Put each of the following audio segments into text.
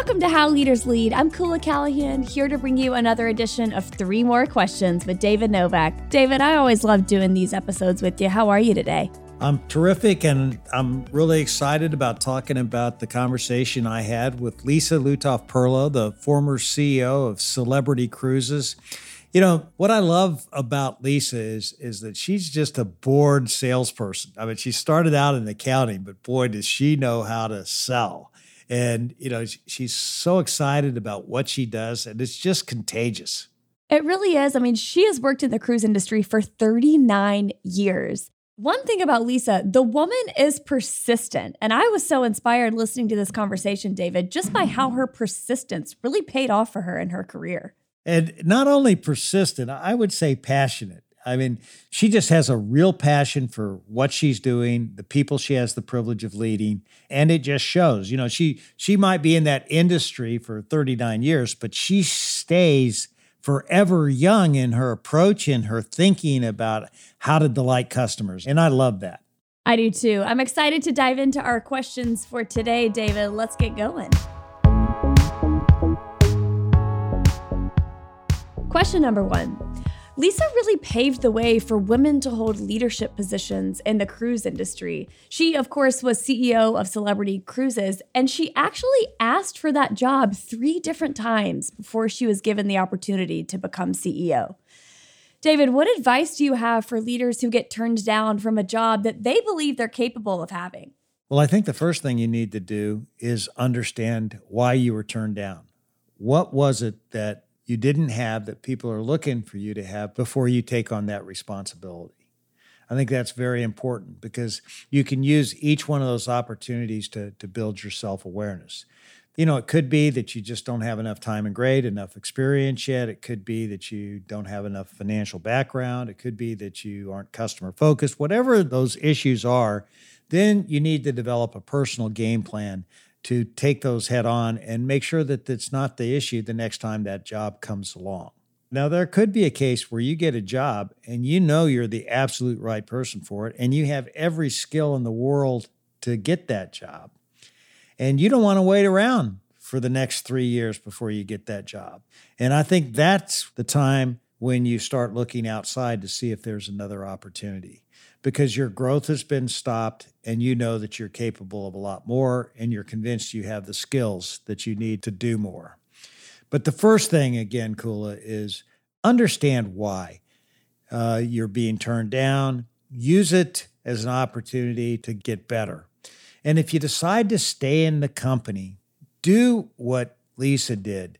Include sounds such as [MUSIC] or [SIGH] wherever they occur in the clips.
Welcome to How Leaders Lead. I'm Koula Callahan, here to bring you another edition of Three More Questions with David Novak. David, I always love doing these episodes with you. How are you today? I'm terrific, and I'm really excited about talking about the conversation I had with Lisa Lutoff Perlo, the former CEO of Celebrity Cruises. You know, what I love about Lisa is, is that she's just a bored salesperson. I mean, she started out in accounting, but boy, does she know how to sell. And, you know, she's so excited about what she does, and it's just contagious. It really is. I mean, she has worked in the cruise industry for 39 years. One thing about Lisa, the woman is persistent. And I was so inspired listening to this conversation, David, just by how her persistence really paid off for her in her career. And not only persistent, I would say passionate. I mean, she just has a real passion for what she's doing, the people she has the privilege of leading, and it just shows. You know, she she might be in that industry for 39 years, but she stays forever young in her approach and her thinking about how to delight customers. And I love that. I do too. I'm excited to dive into our questions for today, David. Let's get going. Question number one Lisa really paved the way for women to hold leadership positions in the cruise industry. She, of course, was CEO of Celebrity Cruises, and she actually asked for that job three different times before she was given the opportunity to become CEO. David, what advice do you have for leaders who get turned down from a job that they believe they're capable of having? Well, I think the first thing you need to do is understand why you were turned down. What was it that you didn't have that people are looking for you to have before you take on that responsibility. I think that's very important because you can use each one of those opportunities to, to build your self awareness. You know, it could be that you just don't have enough time and grade, enough experience yet. It could be that you don't have enough financial background. It could be that you aren't customer focused. Whatever those issues are, then you need to develop a personal game plan to take those head on and make sure that it's not the issue the next time that job comes along. Now, there could be a case where you get a job and you know you're the absolute right person for it, and you have every skill in the world to get that job. And you don't want to wait around for the next three years before you get that job. And I think that's the time when you start looking outside to see if there's another opportunity because your growth has been stopped and you know that you're capable of a lot more and you're convinced you have the skills that you need to do more. But the first thing, again, Koula, is understand why uh, you're being turned down. Use it as an opportunity to get better. And if you decide to stay in the company, do what Lisa did.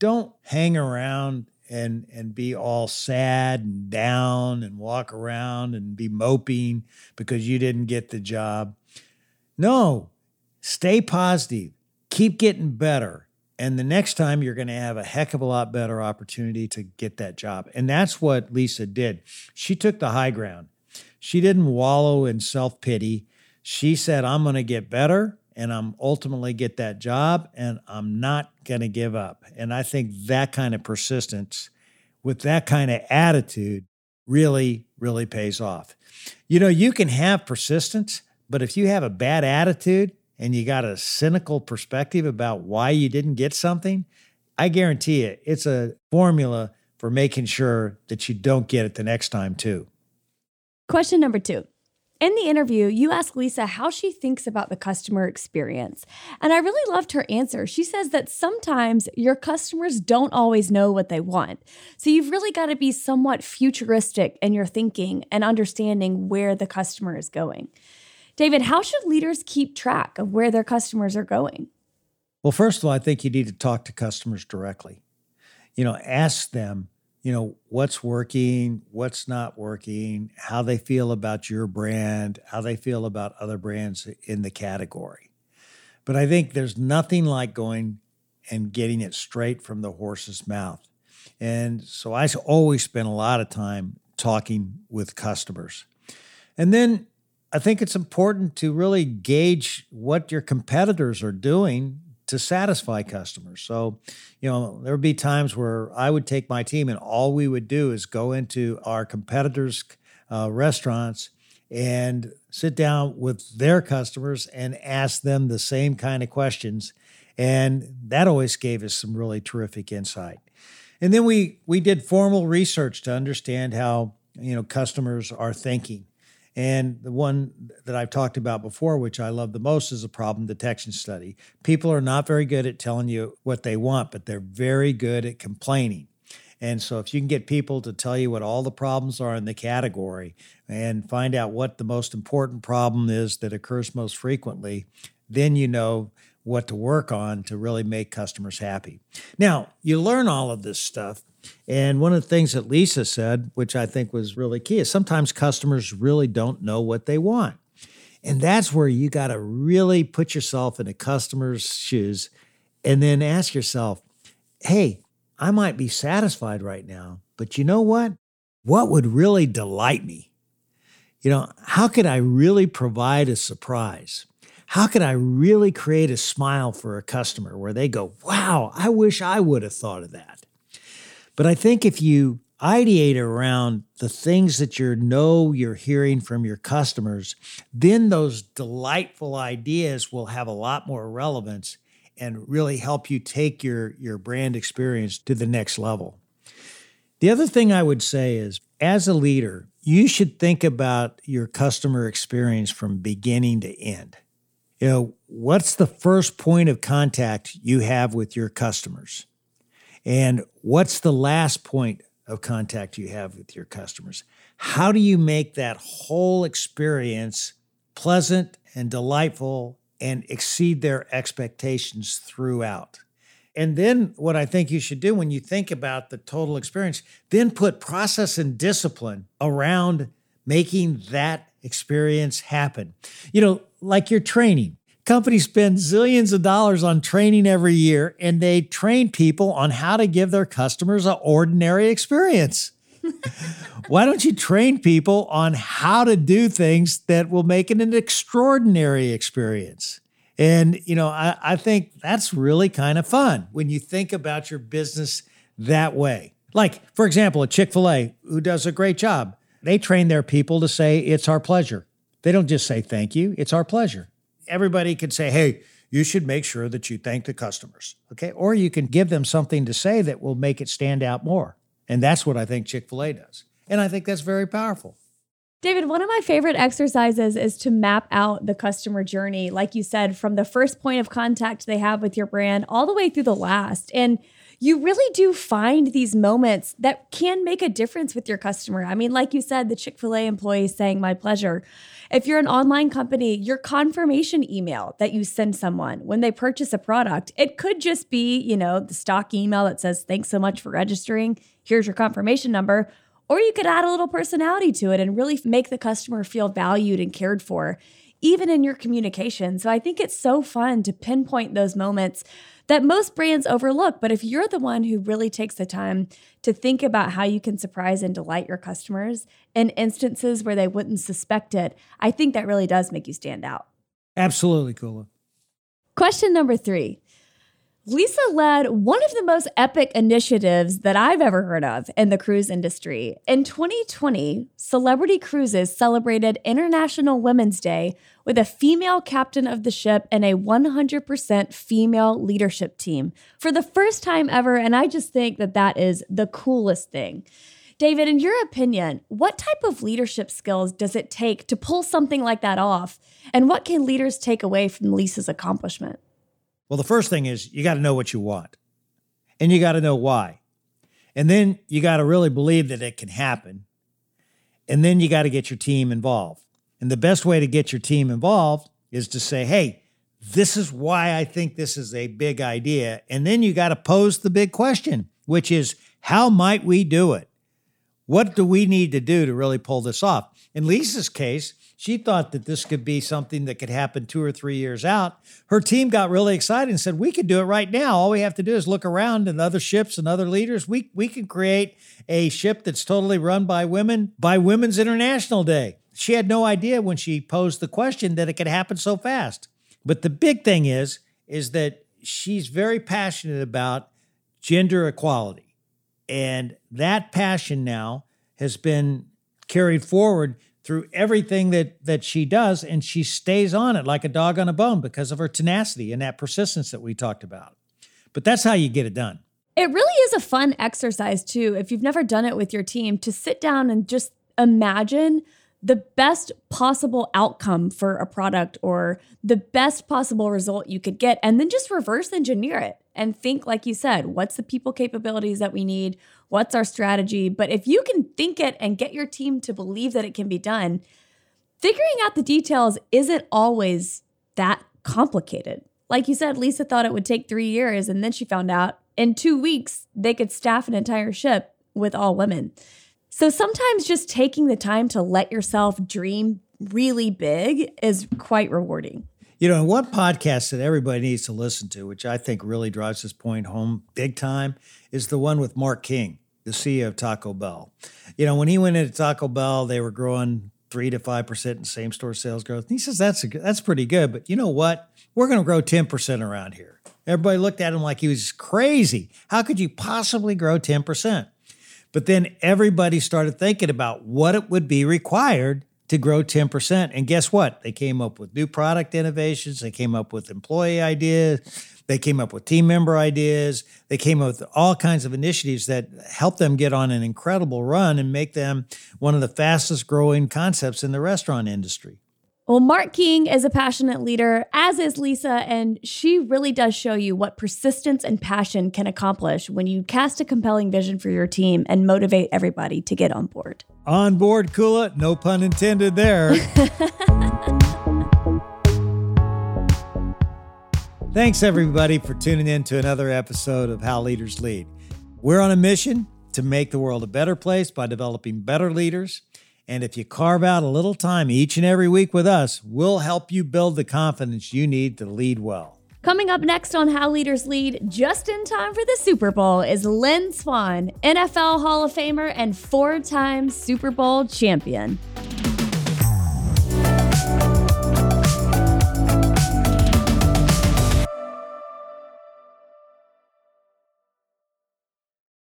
Don't hang around and and be all sad and down and walk around and be moping because you didn't get the job. No, stay positive. Keep getting better. And the next time you're going to have a heck of a lot better opportunity to get that job. And that's what Lisa did. She took the high ground. She didn't wallow in self-pity. She said, "I'm going to get better and I'm ultimately get that job and I'm not going to give up. And I think that kind of persistence with that kind of attitude really, really pays off. You know, you can have persistence, but if you have a bad attitude and you got a cynical perspective about why you didn't get something, I guarantee you it's a formula for making sure that you don't get it the next time, too. Question number two in the interview, you ask Lisa how she thinks about the customer experience. And I really loved her answer. She says that sometimes your customers don't always know what they want. So you've really got to be somewhat futuristic in your thinking and understanding where the customer is going. David, how should leaders keep track of where their customers are going? Well, first of all, I think you need to talk to customers directly. You know, ask them you know what's working what's not working how they feel about your brand how they feel about other brands in the category. But i think there's nothing like going and getting it straight from the horse's mouth. And so i always spend a lot of time talking with customers. And then i think it's important to really gauge what your competitors are doing to satisfy customers. So, you know, there would be times where I would take my team and all we would do is go into our competitors' uh, restaurants and sit down with their customers and ask them the same kind of questions And that always gave us some really terrific insight. And then we we did formal research to understand how, you know, customers are thinking. And the one that I've talked about before, which I love the most, is a problem detection study. People are not very good at telling you what they want, but they're very good at complaining. And so, if you can get people to tell you what all the problems are in the category and find out what the most important problem is that occurs most frequently, then you know what to work on to really make customers happy. Now, you learn all of this stuff. And one of the things that Lisa said, which I think was really key, is sometimes customers really don't know what they want. And that's where you got to really put yourself in a customer's shoes and then ask yourself, hey, I might be satisfied right now, but you know what? What would really delight me? You know, how could I really provide a surprise? How could I really create a smile for a customer where they go, wow, I wish I would have thought of that? But I think if you ideate around the things that you know you're hearing from your customers, then those delightful ideas will have a lot more relevance and really help you take your, your brand experience to the next level. The other thing I would say is as a leader, you should think about your customer experience from beginning to end. You know, what's the first point of contact you have with your customers? And what's the last point of contact you have with your customers? How do you make that whole experience pleasant and delightful and exceed their expectations throughout? And then what I think you should do when you think about the total experience, then put process and discipline around making that experience happen. You know, like your training. Companies spend zillions of dollars on training every year, and they train people on how to give their customers an ordinary experience. [LAUGHS] Why don't you train people on how to do things that will make it an extraordinary experience? And, you know, I, I think that's really kind of fun when you think about your business that way. Like, for example, a Chick fil A who does a great job, they train their people to say, it's our pleasure. They don't just say thank you, it's our pleasure. Everybody can say, hey, you should make sure that you thank the customers. Okay. Or you can give them something to say that will make it stand out more. And that's what I think Chick fil A does. And I think that's very powerful. David, one of my favorite exercises is to map out the customer journey, like you said, from the first point of contact they have with your brand all the way through the last. And you really do find these moments that can make a difference with your customer. I mean, like you said, the Chick fil A employee saying, My pleasure. If you're an online company, your confirmation email that you send someone when they purchase a product, it could just be, you know, the stock email that says, Thanks so much for registering. Here's your confirmation number. Or you could add a little personality to it and really make the customer feel valued and cared for, even in your communication. So I think it's so fun to pinpoint those moments that most brands overlook. But if you're the one who really takes the time to think about how you can surprise and delight your customers in instances where they wouldn't suspect it, I think that really does make you stand out. Absolutely, Koula. Question number three Lisa led one of the most epic initiatives that I've ever heard of in the cruise industry. In 2020, Celebrity Cruises celebrated International Women's Day with a female captain of the ship and a 100% female leadership team for the first time ever. And I just think that that is the coolest thing. David, in your opinion, what type of leadership skills does it take to pull something like that off? And what can leaders take away from Lisa's accomplishment? Well, the first thing is you got to know what you want and you got to know why. And then you got to really believe that it can happen. And then you got to get your team involved. And the best way to get your team involved is to say, hey, this is why I think this is a big idea. And then you got to pose the big question, which is, how might we do it? What do we need to do to really pull this off? In Lisa's case, she thought that this could be something that could happen two or three years out. Her team got really excited and said, We could do it right now. All we have to do is look around and other ships and other leaders. We, we can create a ship that's totally run by women by Women's International Day. She had no idea when she posed the question that it could happen so fast. But the big thing is, is that she's very passionate about gender equality. And that passion now has been carried forward through everything that that she does and she stays on it like a dog on a bone because of her tenacity and that persistence that we talked about. But that's how you get it done. It really is a fun exercise too if you've never done it with your team to sit down and just imagine the best possible outcome for a product or the best possible result you could get and then just reverse engineer it and think like you said what's the people capabilities that we need? What's our strategy? But if you can think it and get your team to believe that it can be done figuring out the details isn't always that complicated. Like you said lisa thought it would take 3 years and then she found out in 2 weeks they could staff an entire ship with all women. So sometimes just taking the time to let yourself dream really big is quite rewarding. You know, one podcast that everybody needs to listen to, which I think really drives this point home big time, is the one with Mark King, the CEO of Taco Bell. You know, when he went into Taco Bell, they were growing three to five percent in same store sales growth. And he says that's a, that's pretty good, but you know what? We're going to grow ten percent around here. Everybody looked at him like he was crazy. How could you possibly grow ten percent? But then everybody started thinking about what it would be required to grow 10%. And guess what? They came up with new product innovations, they came up with employee ideas, they came up with team member ideas, they came up with all kinds of initiatives that helped them get on an incredible run and make them one of the fastest growing concepts in the restaurant industry. Well, Mark King is a passionate leader, as is Lisa, and she really does show you what persistence and passion can accomplish when you cast a compelling vision for your team and motivate everybody to get on board. On board, Koula. No pun intended there. [LAUGHS] Thanks, everybody, for tuning in to another episode of How Leaders Lead. We're on a mission to make the world a better place by developing better leaders and if you carve out a little time each and every week with us, we'll help you build the confidence you need to lead well. Coming up next on How Leaders Lead, just in time for the Super Bowl, is Lynn Swann, NFL Hall of Famer and four time Super Bowl champion.